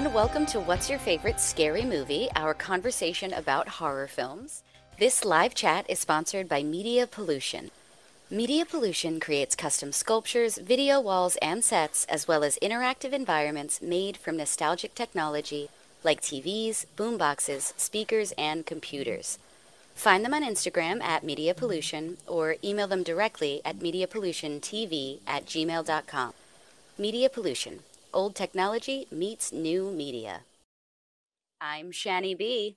Everyone. Welcome to What's Your Favorite Scary Movie, our conversation about horror films. This live chat is sponsored by Media Pollution. Media Pollution creates custom sculptures, video walls, and sets, as well as interactive environments made from nostalgic technology like TVs, boomboxes, speakers, and computers. Find them on Instagram at Media Pollution or email them directly at mediapollutiontv at gmail.com. Media Pollution. Old technology meets new media. I'm Shani B.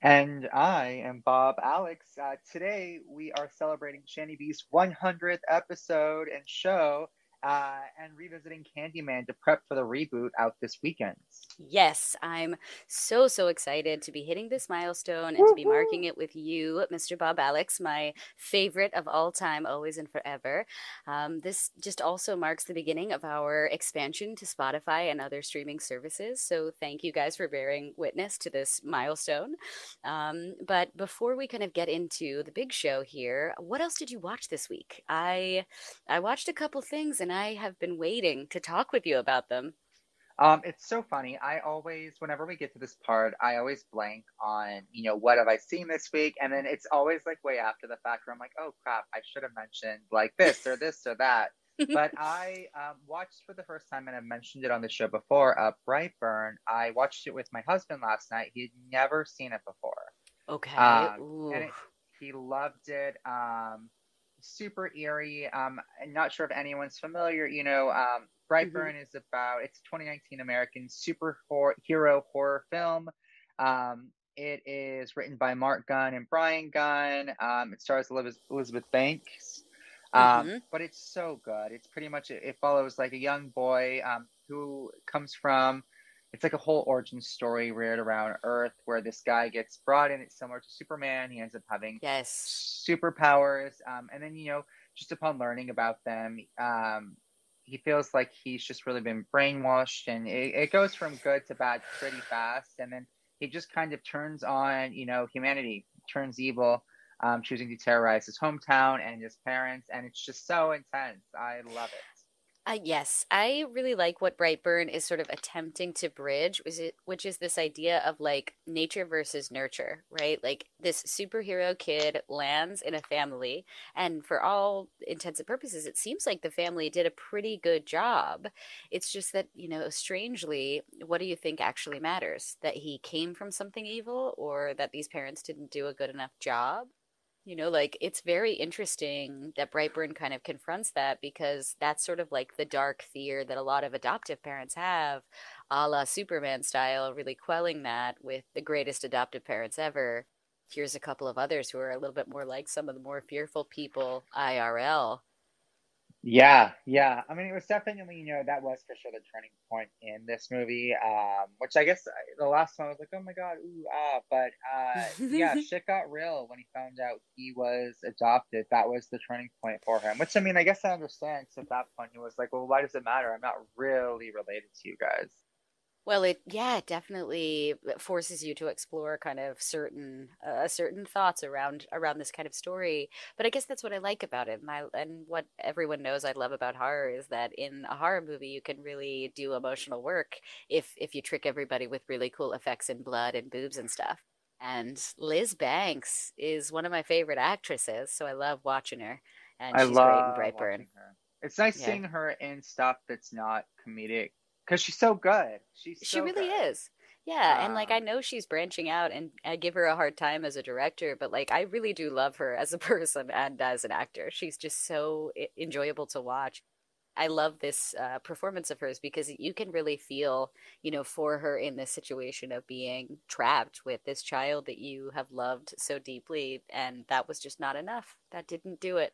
And I am Rob Alex. Uh, today we are celebrating Shani B's 100th episode and show uh, and revisiting Candyman to prep for the reboot out this weekend. Yes, I'm so, so excited to be hitting this milestone and to be marking it with you, Mr. Rob Alex, my favorite of all time, always and forever. Um, this just also marks the beginning of our expansion to Spotify and other streaming services. So thank you guys for bearing witness to this milestone. Um, but before we kind of get into the big show here, what else did you watch this week? I I watched a couple things and I have been waiting to talk with you about them. Um, it's so funny. I always, whenever we get to this part, I always blank on, you know, what have I seen this week? And then it's always like way after the fact where I'm like, oh crap, I should have mentioned like this or this or that. but I um, watched for the first time, and I mentioned it on the show before. Uh, Brightburn. I watched it with my husband last night. He'd never seen it before. Okay. Um, and it, he loved it. Um, super eerie. Um, I'm not sure if anyone's familiar. You know, um, Brightburn mm-hmm. is about it's a 2019 American superhero horror film. Um, it is written by Mark Gunn and Brian Gunn. Um, it stars Elizabeth Banks. Um, mm-hmm. But it's so good. It's pretty much it, follows like a young boy um, who comes from. It's like a whole origin story reared around Earth, where this guy gets brought in. It's similar to Superman. He ends up having yes superpowers, um, and then you know, just upon learning about them, um, he feels like he's just really been brainwashed, and it, it goes from good to bad pretty fast, and then he just kind of turns on, you know, humanity, turns evil, um, choosing to terrorize his hometown and his parents, and it's just so intense. I love it. Uh, yes, I really like what Brightburn is sort of attempting to bridge, which is, which is this idea of like nature versus nurture, right? Like this superhero kid lands in a family, and for all intents and purposes, it seems like the family did a pretty good job. It's just that, you know, strangely, what do you think actually matters? That he came from something evil, or that these parents didn't do a good enough job? You know, like it's very interesting that Brightburn kind of confronts that because that's sort of like the dark fear that a lot of adoptive parents have, a la Superman style, really quelling that with the greatest adoptive parents ever. Here's a couple of others who are a little bit more like some of the more fearful people IRL yeah, yeah. I mean, it was definitely, you know, that was for sure the turning point in this movie. Um, which I guess the last time I was like, oh my god, ooh ah. But uh, yeah, shit got real when he found out he was adopted. That was the turning point for him. Which I mean, I guess I understand. So at that point, he was like, well, why does it matter? I'm not really related to you guys. Well, it yeah, it definitely forces you to explore kind of certain uh, certain thoughts around around this kind of story. But I guess that's what I like about it. My and what everyone knows I love about horror is that in a horror movie you can really do emotional work if if you trick everybody with really cool effects and blood and boobs and stuff. And Liz Banks is one of my favorite actresses, so I love watching her. And I she's love great in Brightburn. It's nice yeah. seeing her in stuff that's not comedic because she's so good. She's so she really good. is. Yeah, and like I know she's branching out, and I give her a hard time as a director, but like I really do love her as a person and as an actor. She's just so enjoyable to watch. I love this uh, performance of hers because you can really feel, you know, for her in this situation of being trapped with this child that you have loved so deeply, and that was just not enough. That didn't do it.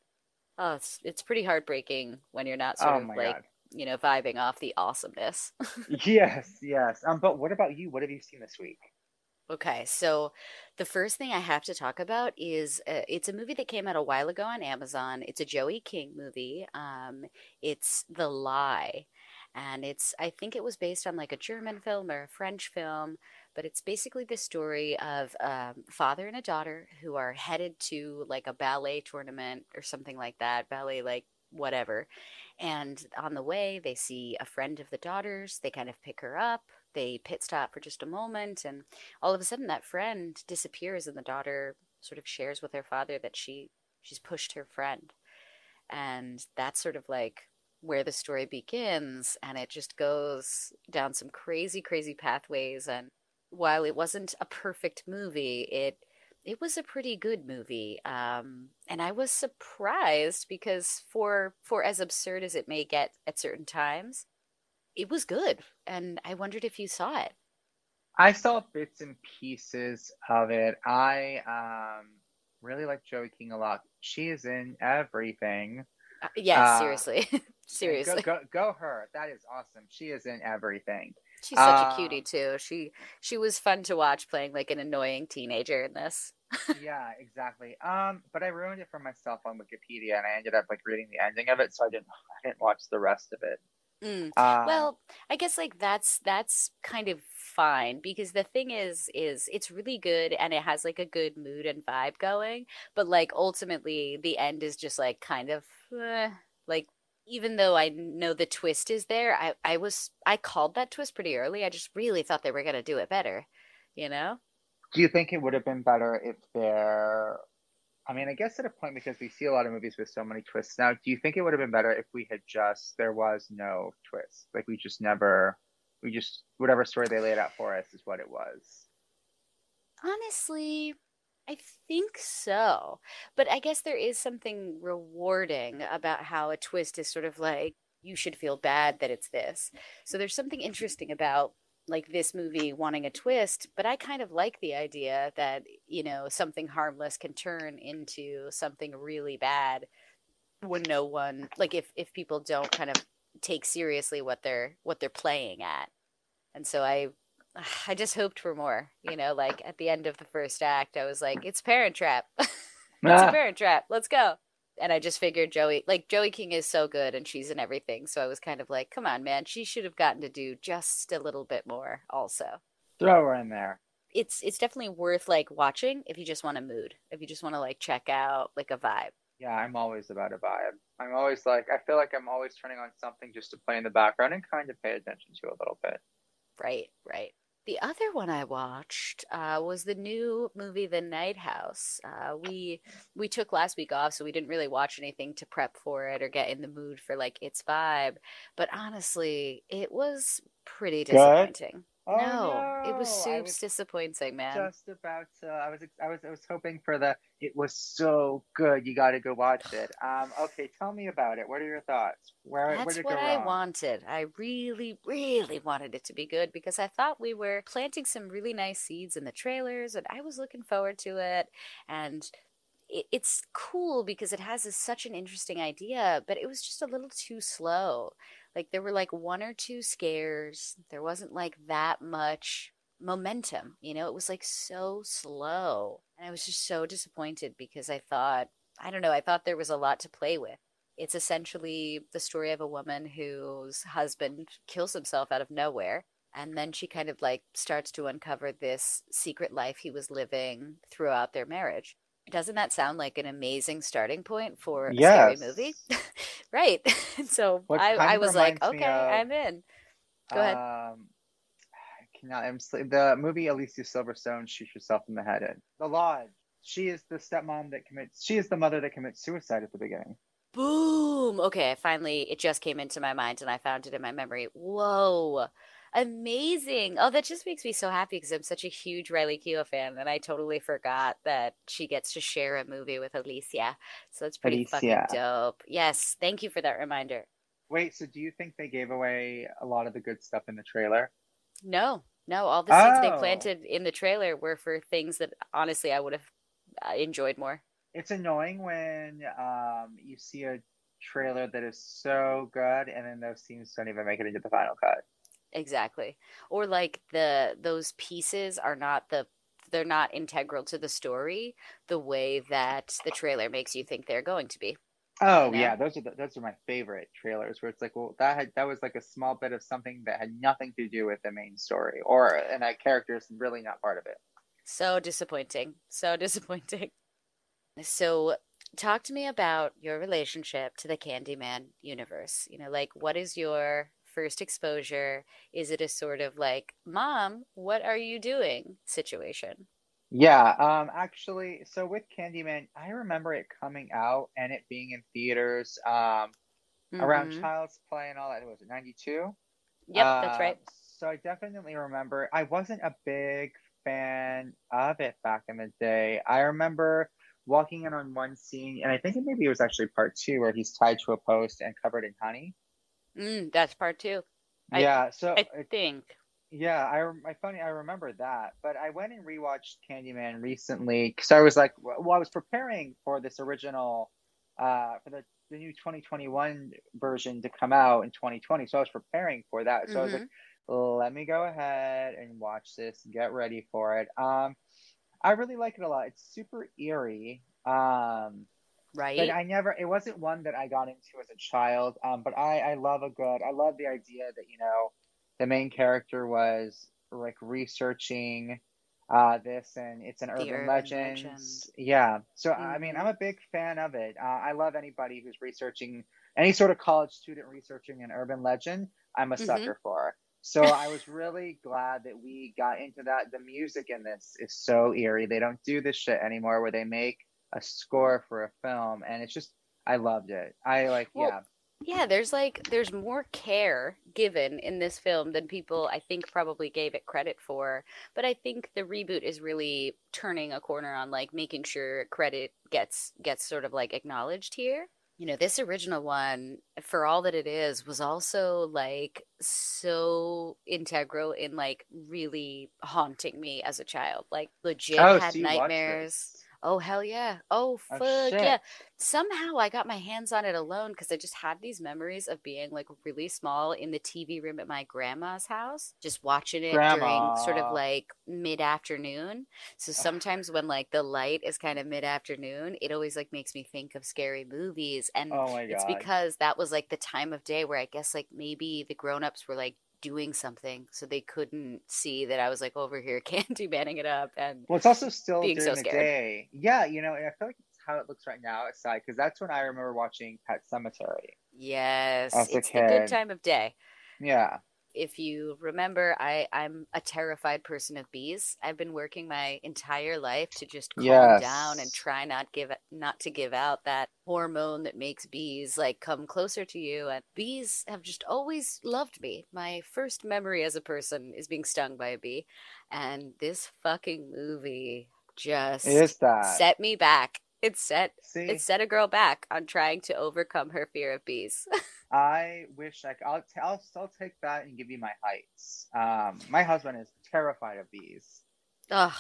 Oh, it's it's pretty heartbreaking when you're not sort oh of like God you know, vibing off the awesomeness. yes, yes. Um, but what about you? What have you seen this week? Okay, so the first thing I have to talk about is uh, it's a movie that came out a while ago on Amazon. It's a Joey King movie. Um, it's The Lie, and it's I think it was based on like a German film or a French film, but it's basically the story of a um, father and a daughter who are headed to like a ballet tournament or something like that, ballet like whatever And on the way, they see a friend of the daughter's. They kind of pick her up. They pit stop for just a moment. And all of a sudden, that friend disappears, and the daughter sort of shares with her father that she she's pushed her friend. And that's sort of like where the story begins. And it just goes down some crazy, crazy pathways. And while it wasn't a perfect movie, it it was a pretty good movie, um, and I was surprised because for for as absurd as it may get at certain times, it was good, and I wondered if you saw it. I saw bits and pieces of it. I um, really like Joey King a lot. She is in everything. Uh, yes, uh, seriously, seriously. Go, go, go her. That is awesome. She is in everything. She's such um, a cutie too. She she was fun to watch playing like an annoying teenager in this. Yeah, exactly. Um, but I ruined it for myself on Wikipedia, and I ended up like reading the ending of it, so I didn't I didn't watch the rest of it. Mm. Uh, well, I guess like that's that's kind of fine because the thing is is it's really good and it has like a good mood and vibe going, but like ultimately the end is just like kind of eh, like even though I know the twist is there, I, I was I called that twist pretty early. I just really thought they were gonna do it better, you know. Do you think it would have been better if there? I mean, I guess at a point because we see a lot of movies with so many twists now. Do you think it would have been better if we had just there was no twist, like we just never, we just whatever story they laid out for us is what it was. Honestly, I think so. But I guess there is something rewarding about how a twist is sort of like, you should feel bad that it's this. So there's something interesting about like this movie wanting a twist, but I kind of like the idea that, you know, something harmless can turn into something really bad when no one like if if people don't kind of take seriously what they're what they're playing at. And so I I just hoped for more. You know, like at the end of the first act, I was like, "It's Parent Trap. it's ah. a Parent Trap. Let's go." And I just figured Joey, like Joey King, is so good, and she's in everything. So I was kind of like, "Come on, man, she should have gotten to do just a little bit more." Also, throw her in there. It's it's definitely worth like watching if you just want a mood, if you just want to like check out like a vibe. Yeah, I'm always about a vibe. I'm always like, I feel like I'm always turning on something just to play in the background and kind of pay attention to a little bit. Right, right. The other one I watched uh, was the new movie The Night House. Uh, we we took last week off, so we didn't really watch anything to prep for it or get in the mood for like its vibe. But honestly, it was pretty disappointing. Good. Oh, no, no, it was soups disappointing, man. Just about to, I was I was I was hoping for the it was so good. You got to go watch it. Um, okay, tell me about it. What are your thoughts? Where That's where what I wanted. I really really wanted it to be good because I thought we were planting some really nice seeds in the trailers, and I was looking forward to it. And it's cool because it has such an interesting idea, but it was just a little too slow. Like there were like one or two scares. There wasn't like that much momentum, you know? It was like so slow. And I was just so disappointed because I thought, I don't know, I thought there was a lot to play with. It's essentially the story of a woman whose husband kills himself out of nowhere. And then she kind of like starts to uncover this secret life he was living throughout their marriage. Doesn't that sound like an amazing starting point for a yes. scary movie? right. so I, I was like, okay, of, I'm in. Go ahead. Um, cannot, I'm, the movie Alicia Silverstone shoots herself in the head in. The Lodge. She is the stepmom that commits, she is the mother that commits suicide at the beginning. Boom. Okay, finally, it just came into my mind and I found it in my memory. Whoa. Amazing. Oh, that just makes me so happy because I'm such a huge Riley Keough fan and I totally forgot that she gets to share a movie with Alicia. So that's pretty Alicia. fucking dope. Yes, thank you for that reminder. Wait, so do you think they gave away a lot of the good stuff in the trailer? No, no. All the seeds oh. they planted in the trailer were for things that honestly I would have uh, enjoyed more. It's annoying when um, you see a trailer that is so good and then those scenes don't even make it into the final cut. Exactly. Or like the those pieces are not the they're not integral to the story the way that the trailer makes you think they're going to be. Oh you know? yeah, those are the, those are my favorite trailers where it's like, well, that had that was like a small bit of something that had nothing to do with the main story, or and that character is really not part of it. So disappointing. So disappointing. So talk to me about your relationship to the Candyman universe. You know, like what is your first exposure? Is it a sort of like, "Mom, what are you doing?" situation? Yeah, um, actually, so with Candyman, I remember it coming out and it being in theaters, um, around Mm-hmm. Child's Play and all that. Was it 92? Yep, that's Uh, right. so I definitely remember. I wasn't a big fan of it back in the day. I remember walking in on one scene, and I think it maybe it was actually part two, where he's tied to a post and covered in honey. Mm, that's part two. I Yeah, so I think. yeah, I I funny I remember that, but I went and rewatched Candyman recently because I was like, well, I was preparing for this original, uh, for the the new 2021 version to come out in 2020, so I was preparing for that. So I was like, hmm let me go ahead and watch this, get ready for it. Um, I really like it a lot. It's super eerie. Um, but Right? I never, it wasn't one that I got into as a child. Um, but I, I love a good, I love the idea that, you know, the main character was like researching uh, this and it's an The urban urban legend. legends. Yeah. So, I mean, I'm hmm a big fan of it. Uh, I love anybody who's researching any sort of college student researching an urban legend. I'm a hmm sucker for. So I was really glad that we got into that. The music in this is so eerie. They don't do this shit anymore where they make a score for a film and it's just I loved it. I like Well, yeah. yeah, there's like there's more care given in this film than people I think probably gave it credit for. But I think the reboot is really turning a corner on like making sure credit gets gets sort of like acknowledged here. You know, this original one, for all that it is, was also like so integral in like really haunting me as a child. Like legit Oh, had watched nightmares. Oh hell yeah. Oh Oh fuck yeah. Somehow I got my hands on it alone because I just had these memories of being like really small in the TV room at my grandma's house, just watching it during sort of like mid-afternoon. So sometimes when like the light is kind of mid-afternoon, it always like makes me think of scary movies. And Oh it's because that was like the time of day where I guess like maybe the grown-ups were like doing something so they couldn't see that I was like over here candy manning it up and Well, it's also still being so during the scared. day. Yeah, you know, and I feel like it's how it looks right now outside because that's when I remember watching Pet Sematary Yes, it's a the good time of day. Yeah. If you remember, I, I'm a terrified person of bees. I've been working my entire life to just calm down and try not give not to give out that hormone that makes bees like come closer to you. And bees have just always loved me. My first memory as a person is being stung by a bee, and this fucking movie just set me back. It set it set a girl back on trying to overcome her fear of bees. I wish I could. I'll, t- I'll, I'll take that and give you my heights. Um, my husband is terrified of bees. Ugh.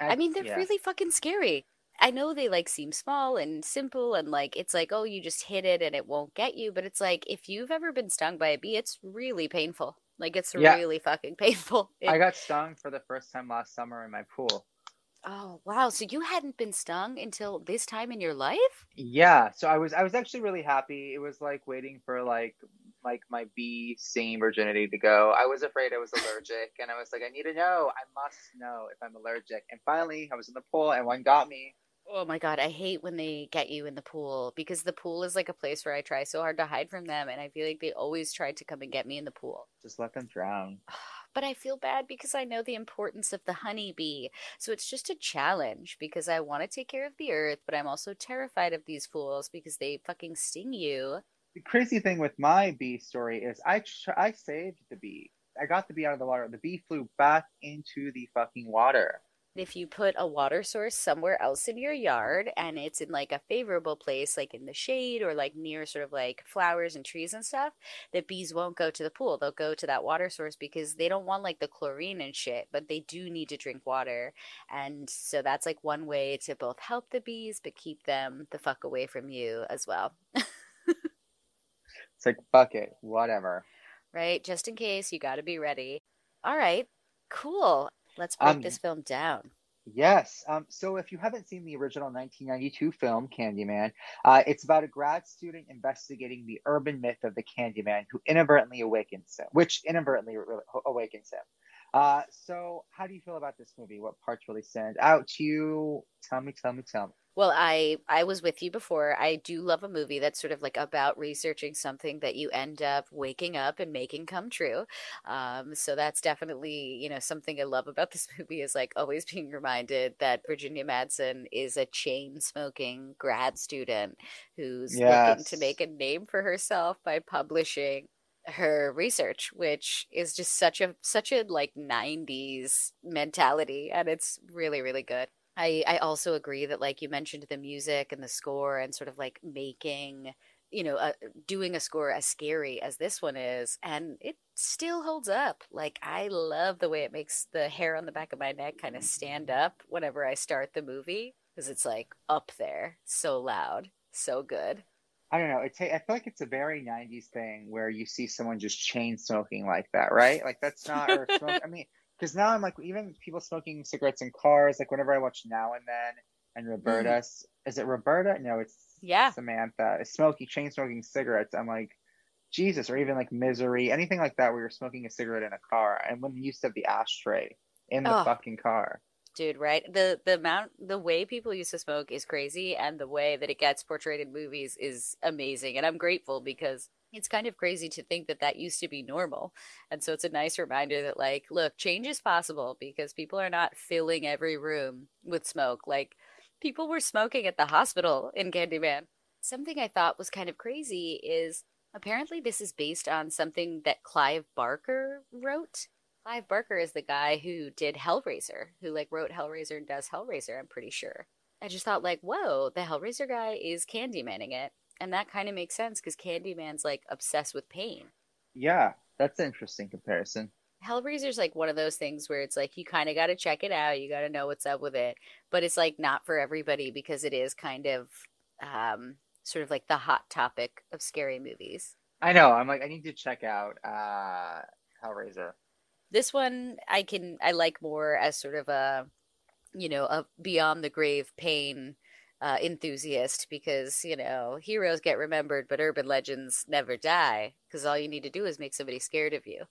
I I, mean, they're yeah. really fucking scary. I know they like seem small and simple and like it's like, oh, you just hit it and it won't get you, but it's like if you've ever been stung by a bee, it's really painful. Like it's Yeah. really fucking painful. I got stung for the first time last summer in my pool. Oh, wow. So you hadn't been stung until this time in your life? Yeah, so I was I was actually really happy. It was like waiting for like like my bee singing virginity to go. I was afraid I was allergic, and I was like, I need to know. I must know if I'm allergic. And finally, I was in the pool, and one got me. Oh my God, I hate when they get you in the pool because the pool is like a place where I try so hard to hide from them, and I feel like they always try to come and get me in the pool. Just let them drown. Oh, But I feel bad because I know the importance of the honeybee. So it's just a challenge because I want to take care of the earth, but I'm also terrified of these fools because they fucking sting you. The crazy thing with my bee story is I I saved the bee. I got the bee out of the water. The bee flew back into the fucking water. If you put a water source somewhere else in your yard and it's in like a favorable place, like in the shade or like near sort of like flowers and trees and stuff, the bees won't go to the pool. They'll go to that water source because they don't want like the chlorine and shit, but they do need to drink water. And so that's like one way to both help the bees but keep them the fuck away from you as well. It's like fuck it, whatever. Right? Just in case, you got to be ready. All right, cool. Let's break this Um, film down. Yes. Um, so if you haven't seen the original 1992 film Candyman, uh, it's about a grad student investigating the urban myth of the Candyman who inadvertently awakens him, which inadvertently re- awakens him. Uh, so how do you feel about this movie? What parts really stand out to you? Tell me, tell me, tell me. Well, I I was with you before. I do love a movie that's sort of like about researching something that you end up waking up and making come true. Um, so that's definitely, you know, something I love about this movie is like always being reminded that Virginia Madsen is a chain smoking grad student who's looking to make a name for herself by publishing her research, which is just such a such a like 90s mentality and it's really, really good. I I also agree that like you mentioned the music and the score and sort of like making, you know, uh, doing a score as scary as this one is and it still holds up. Like I love the way it makes the hair on the back of my neck kind of stand up whenever I start the movie because it's like up there, so loud, so good. I don't know. It ta- I feel like it's a very 90s thing where you see someone just chain smoking like that, right? Like that's not or smoke. I mean, because now I'm like even people smoking cigarettes in cars. Like whenever I watch Now and Then and Roberta, Mm, s- is it Roberta? No, it's yeah. Samantha. Smoking chain smoking cigarettes. I'm like Jesus, or even like Misery, anything like that where you're smoking a cigarette in a car, and when you used to have the ashtray in the Oh, fucking car. Dude, right? The the amount the way people used to smoke is crazy and the way that it gets portrayed in movies is amazing and I'm grateful because it's kind of crazy to think that that used to be normal. And so it's a nice reminder that like, look, change is possible because people are not filling every room with smoke. Like people were smoking at the hospital in Candyman. Something I thought was kind of crazy is apparently this is based on something that Clive Barker wrote. Clive Barker is the guy who did Hellraiser, who like wrote Hellraiser and does Hellraiser, I'm pretty sure. I just thought like, whoa, the Hellraiser guy is Candymaning it. And that kind of makes sense because Candyman's like obsessed with pain. Yeah, that's an interesting comparison. Hellraiser's like one of those things where it's like you kind of got to check it out, you got to know what's up with it, but it's like not for everybody because it is kind of um sort of like the hot topic of scary movies. I know. I'm like I need to check out uh Hellraiser. This one I can I like more as sort of a you know a beyond the grave pain uh, enthusiast because you know heroes get remembered but urban legends never die because all you need to do is make somebody scared of you.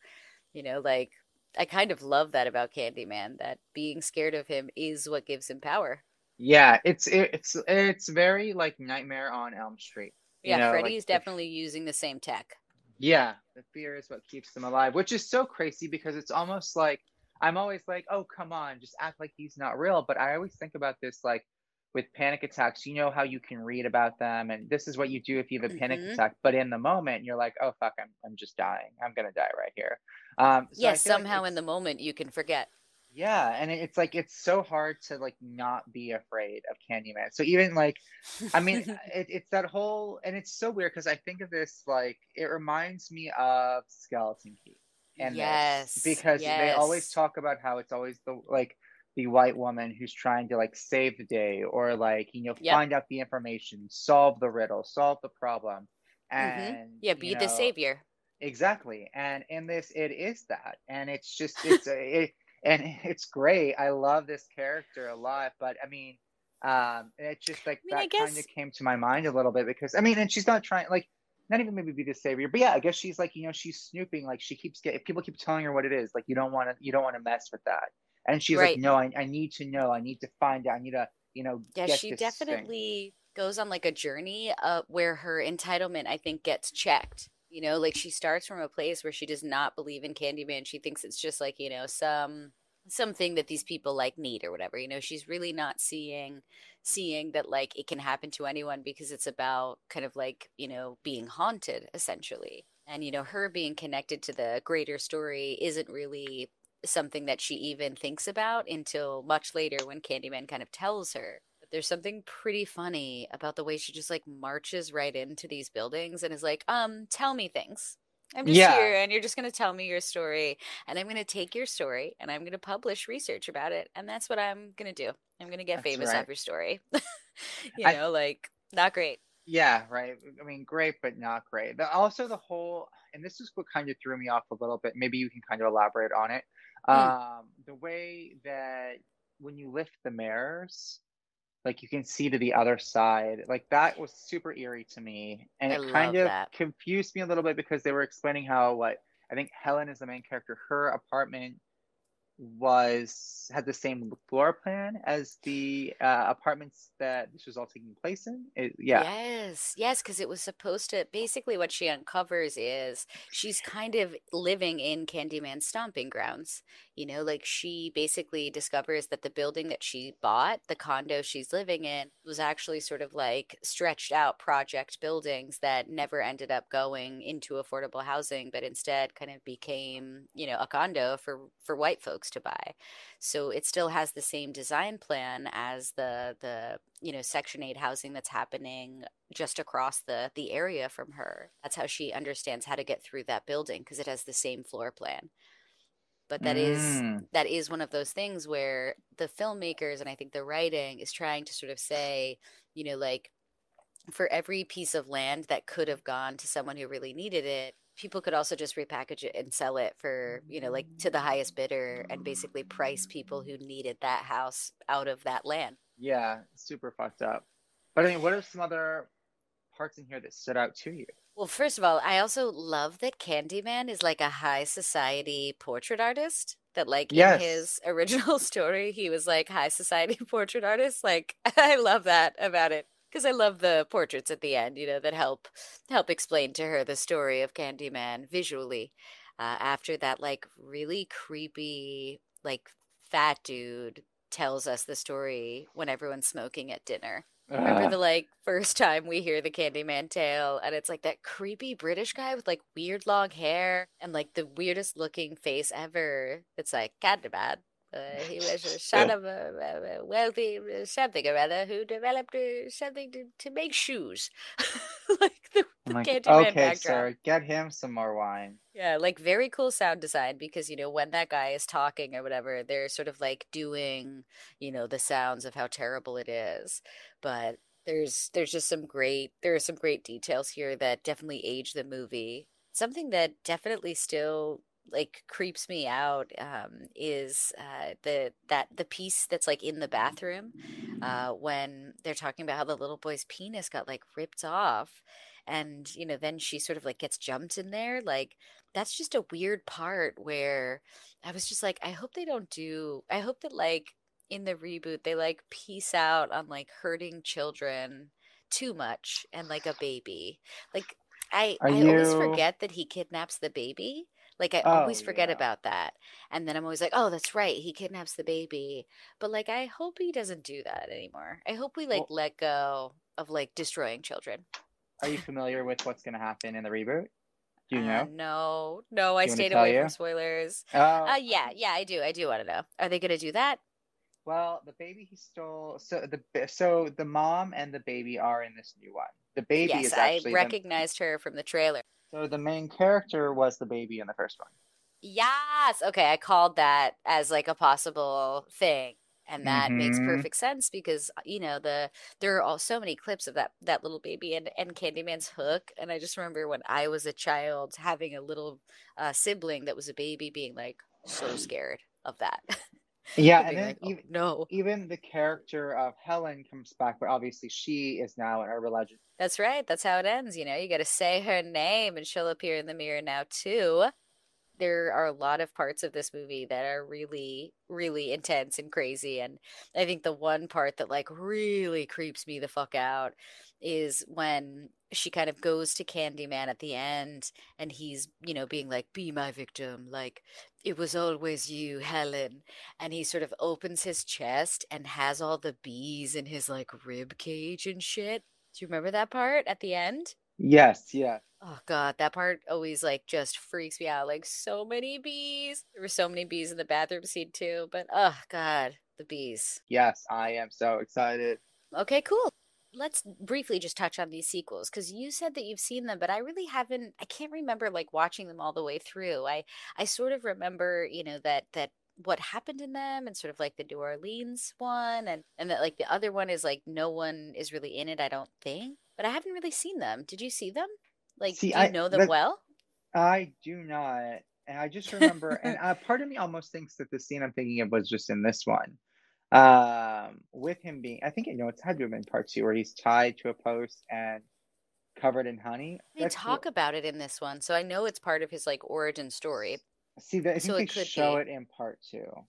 You know, like I kind of love that about Candyman that being scared of him is what gives him power. Yeah, it's it's it's very like Nightmare on Elm Street. You Yeah, know, like Freddy's the definitely using the same tech. yeah, the fear is what keeps them alive, which is so crazy because it's almost like I'm always like, oh come on, just act like he's not real. But I always think about this like with panic attacks, you know how you can read about them, and this is what you do if you have a panic hmm attack. But in the moment, you're like, oh fuck, I'm I'm just dying. I'm gonna die right here. Um, so Yes, feel like somehow in the moment you can forget. Yeah, and it's like it's so hard to like not be afraid of Candyman. So even like, I mean, it, it's that whole, and it's so weird because I think of this like it reminds me of Skeleton Key and this Yes, because they always talk about how it's always the like the white woman who's trying to like save the day or like you know Yep. find out the information, solve the riddle, solve the problem, hmm and Yeah, you be the savior. Exactly. And in this, it is that. And it's just, it's, a- it, and it's great. I love this character a lot. But I mean, um, it's just like I mean, that kind of came to my mind a little bit because, I mean, and she's not trying, like, not even maybe be the savior, but yeah, I guess she's like, you know, she's snooping. Like, she keeps getting, people keep telling her what it is. Like, you don't want to, you don't want to mess with that. And she's like, no, I, I need to know. I need to find out. I need to, you know, Yeah, get she this thing. definitely goes on like a journey uh where her entitlement, I think, gets checked. You know, like she starts from a place where she does not believe in Candyman. She thinks it's just like, you know, some something that these people like need or whatever. You know, she's really not seeing seeing that like it can happen to anyone because it's about kind of like, you know, being haunted essentially. And you know, her being connected to the greater story isn't really something that she even thinks about until much later when Candyman kind of tells her. But there's something pretty funny about the way she just like marches right into these buildings and is like, um, tell me things. I'm just Yeah, here and you're just going to tell me your story and I'm going to take your story and I'm going to publish research about it. And that's what I'm going to do. I'm going to get that's famous right. off your story. you I, know, like not great. Yeah, right. I mean, great, but not great. The, also, the whole, and this is what kind of threw me off a little bit. Maybe you can kind of elaborate on it. Mm, Um, the way that when you lift the mirrors, like you can see to the other side, like that was super eerie to me, and I it kind of that. confused me a little bit because they were explaining how what I think Helen is the main character. Her apartment was had the same floor plan as the uh, apartments that this was all taking place in. It, yeah. Yes, yes, because it was supposed to. Basically, what she uncovers is she's kind of living in Candyman's stomping grounds. You know, like she basically discovers that the building that she bought, the condo she's living in, was actually sort of like stretched out project buildings that never ended up going into affordable housing, but instead kind of became, you know, a condo for for white folks to buy. So it still has the same design plan as the the you know Section Eight housing that's happening just across the the area from her. That's how she understands how to get through that building because it has the same floor plan but that is Mm. that is one of those things where the filmmakers and I think the writing is trying to sort of say, you know, like for every piece of land that could have gone to someone who really needed it, people could also just repackage it and sell it for, you know, like to the highest bidder and basically price people who needed that house out of that land. Yeah, super fucked up. But I mean, what are some other parts in here that stood out to you? Well, first of all, I also love that Candyman is like a high society portrait artist. That, like, in his original story, he was like high society portrait artist. Like, I love that about it because I love the portraits at the end, you know, that help help explain to her the story of Candyman visually. Uh, after that, like, really creepy, like, fat dude tells us the story when everyone's smoking at dinner. Remember ah. the like first time we hear the Candyman tale, and it's like that creepy British guy with like weird long hair and like the weirdest looking face ever. It's like Candyman. Uh, he was a son of a, a wealthy uh, something or other who developed uh, something to, to make shoes. like the, the like, Candyman okay, sir, get him some more wine. Yeah, like very cool sound design because, you know, when that guy is talking or whatever, they're sort of like doing, you know, the sounds of how terrible it is. But there's there's just some great there are some great details here that definitely age the movie. Something that definitely still like creeps me out um is uh the that the piece that's like in the bathroom uh when they're talking about how the little boy's penis got like ripped off and you know then she sort of like gets jumped in there like that's just a weird part where I was just like, I hope they don't do, I hope that like in the reboot they like piece out on like hurting children too much and like a baby. Like I Are I always forget that he kidnaps the baby. Like I Oh always forget yeah. about that. And then I'm always like, oh, that's right, he kidnaps the baby. But like I hope he doesn't do that anymore. I hope we like Well, let go of like destroying children. are you familiar with what's gonna happen in the reboot? Do you Uh, know? no, no, I Do you want me to stayed away from spoilers. Oh, Uh, yeah, yeah, I do. I do want to know. Are they going to do that? well, the baby he stole. So the so the mom and the baby are in this new one. The baby Yes, is I actually the recognized her from the trailer. So the main character was the baby in the first one. Yes. Okay, I called that as like a possible thing. And that makes Mm-hmm. perfect sense because you know the there are all so many clips of that that little baby and and Candyman's hook and I just remember when I was a child having a little uh, sibling that was a baby being like so scared of that Yeah, and then like oh even no even the character of Helen comes back, but obviously she is now an urban legend. That's right. That's how it ends. You know, you got to say her name and she'll appear in the mirror now, too. There are a lot of parts of this movie that are really, really intense and crazy. And I think the one part that like really creeps me the fuck out is when she kind of goes to Candyman at the end and he's, you know, being like, be my victim. Like, it was always you, Helen. And he sort of opens his chest and has all the bees in his like rib cage and shit. Do you remember that part at the end? Yes, yeah. Oh God, that part always like just freaks me out. Like so many bees. There were so many bees in the bathroom scene too, but oh God, the bees. yes. I am so excited. Okay, cool. Let's briefly just touch on these sequels because you said that you've seen them, but I really haven't. I can't remember like watching them all the way through. I I sort of remember, you know, that that what happened in them and sort of like the New Orleans one and and that like the other one is like no one is really in it, I don't think. But I haven't really seen them. Did you see them? Like, See, do you I know them that well? I do not, and I just remember, and uh, part of me almost thinks that the scene I'm thinking of was just in this one. Um, with him being, I think you know it's had to have been part two where he's tied to a post and covered in honey. They That's talk what, about it in this one, so I know it's part of his like origin story. See, that I think So they it could show be. it in part two.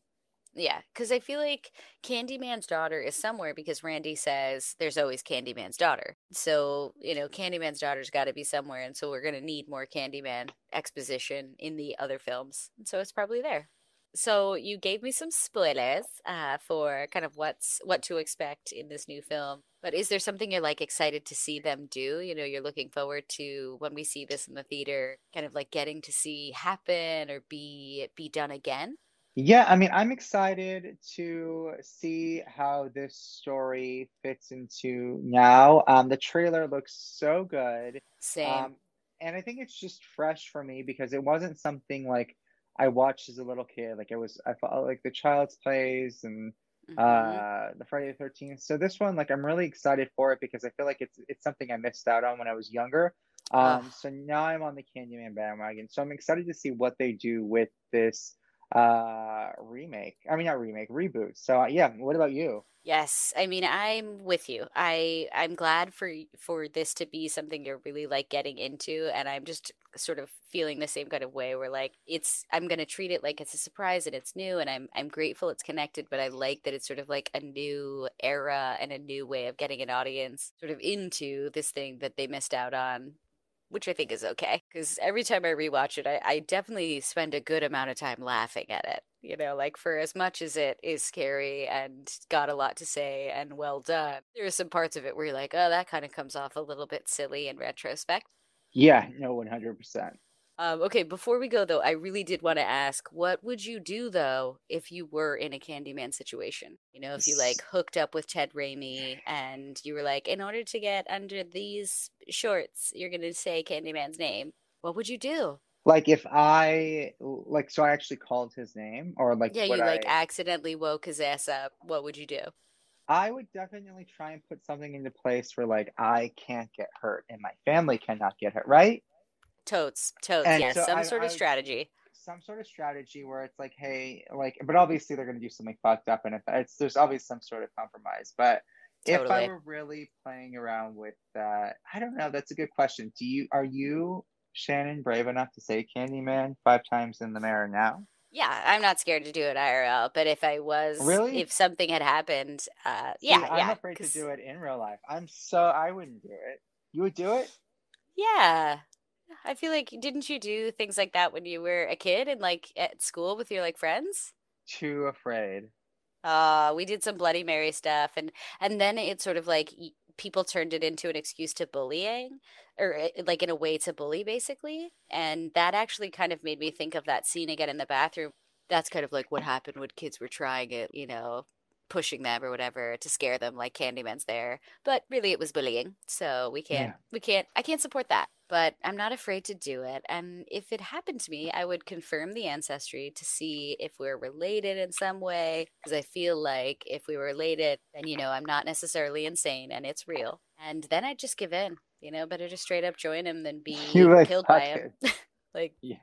Yeah, because I feel like Candyman's daughter is somewhere because Randy says there's always Candyman's daughter. So, you know, Candyman's daughter's got to be somewhere. And so we're going to need more Candyman exposition in the other films. And so it's probably there. So you gave me some spoilers uh, for kind of what's what to expect in this new film. But is there something you're like excited to see them do? You know, you're looking forward to when we see this in the theater, kind of like getting to see happen or be be done again. Yeah, I mean, I'm excited to see how this story fits into now. Um, the trailer looks so good. Same. Um, and I think it's just fresh for me because it wasn't something like I watched as a little kid. Like it was, I felt like the Child's Plays and hmm uh the Friday the 13th. So this one, like I'm really excited for it because I feel like it's it's something I missed out on when I was younger. Oh, Um, so now I'm on the Candyman bandwagon. So I'm excited to see what they do with this uh remake. I mean, not remake, reboot. So uh, yeah, what about you? yes. I mean, I'm with you. I I'm glad for for this to be something you're really like getting into, and I'm just sort of feeling the same kind of way where like it's I'm gonna treat it like it's a surprise and it's new, and I'm I'm grateful it's connected, but I like that it's sort of like a new era and a new way of getting an audience sort of into this thing that they missed out on. Which I think is okay because every time I rewatch it, I, I definitely spend a good amount of time laughing at it. You know, like for as much as it is scary and got a lot to say and well done, there are some parts of it where you're like, oh, that kind of comes off a little bit silly in retrospect. Yeah, no, 100%. Um, okay, before we go though, I really did want to ask, what would you do though if you were in a Candyman situation? You know, if you like hooked up with Ted Raimi and you were like, in order to get under these shorts, you're gonna say Candyman's name. What would you do? Like if I like, so I actually called his name, or like Yeah, you like I accidentally woke his ass up. What would you do? I would definitely try and put something into place where like I can't get hurt and my family cannot get hurt, right? Totes, totes, And yes, so some I, sort of I strategy. some sort of strategy where it's like, hey, like, but obviously they're gonna do something fucked up, and if it's there's obviously some sort of compromise. But if I were really playing around with that, I don't know. That's a good question. Do you are you Shannon brave enough to say Candyman five times in the mirror now? Yeah, I'm not scared to do it IRL, but if I was, Really? if something had happened, uh, See, yeah, I'm yeah, afraid to do it in real life. I'm so I wouldn't do it. You would do it? yeah, I feel like didn't you do things like that when you were a kid and like at school with your like friends? Too afraid. Uh, we did some Bloody Mary stuff, and and then it sort of like people turned it into an excuse to bullying, or uh, like in a way to bully, basically. And that actually kind of made me think of that scene again in the bathroom. That's kind of like what happened when kids were trying it, you know, pushing them or whatever to scare them, like Candyman's there. But really, it was bullying, so we can't, Yeah. we can't, I can't support that. But I'm not afraid to do it. And if it happened to me, I would confirm the ancestry to see if we're related in some way. Because I feel like if we were related, then, you know, I'm not necessarily insane and it's real. And then I'd just give in. You know, better to straight up join him than be killed by him. Like, Yeah.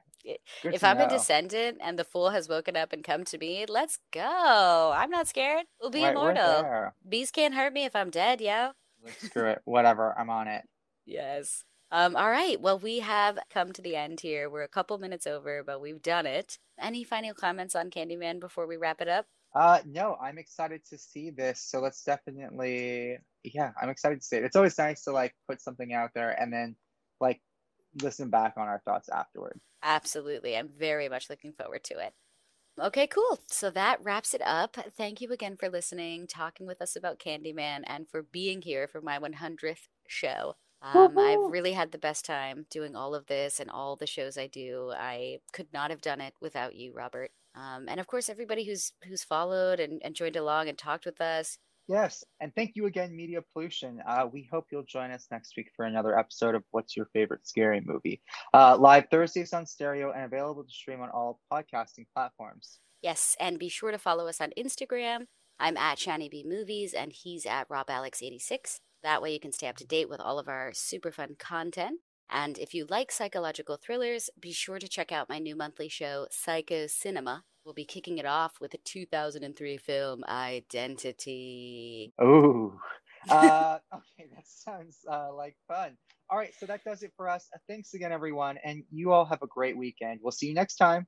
Good if I'm a descendant and the fool has woken up and come to me, let's go. I'm not scared. We'll be Right, immortal. Bees can't hurt me if I'm dead, yo. Screw it. Whatever. I'm on it. Yes. Um, all right. Well, we have come to the end here. We're a couple minutes over, but we've done it. Any final comments on Candyman before we wrap it up? Uh, no, I'm excited to see this. So let's definitely, yeah, I'm excited to see it. It's always nice to like put something out there and then like listen back on our thoughts afterward. Absolutely. I'm very much looking forward to it. Okay, cool. So that wraps it up. Thank you again for listening, talking with us about Candyman, and for being here for my 100th show. Um, I've really had the best time doing all of this and all the shows I do. I could not have done it without you, Robert. Um, and of course, everybody who's who's followed and, and joined along and talked with us. Yes, and thank you again, Media Pollution. Uh, we hope you'll join us next week for another episode of What's Your Favorite Scary Movie? Uh, live Thursdays on stereo and available to stream on all podcasting platforms. Yes, and be sure to follow us on Instagram. I'm at Shani B Movies, and he's at RobAlex86. That way you can stay up to date with all of our super fun content. And if you like psychological thrillers, be sure to check out my new monthly show, Psycho Cinema. We'll be kicking it off with the 2003 film Identity. Oh, uh, okay, that sounds uh, like fun. All right, so that does it for us. Thanks again, everyone, and you all have a great weekend. We'll see you next time.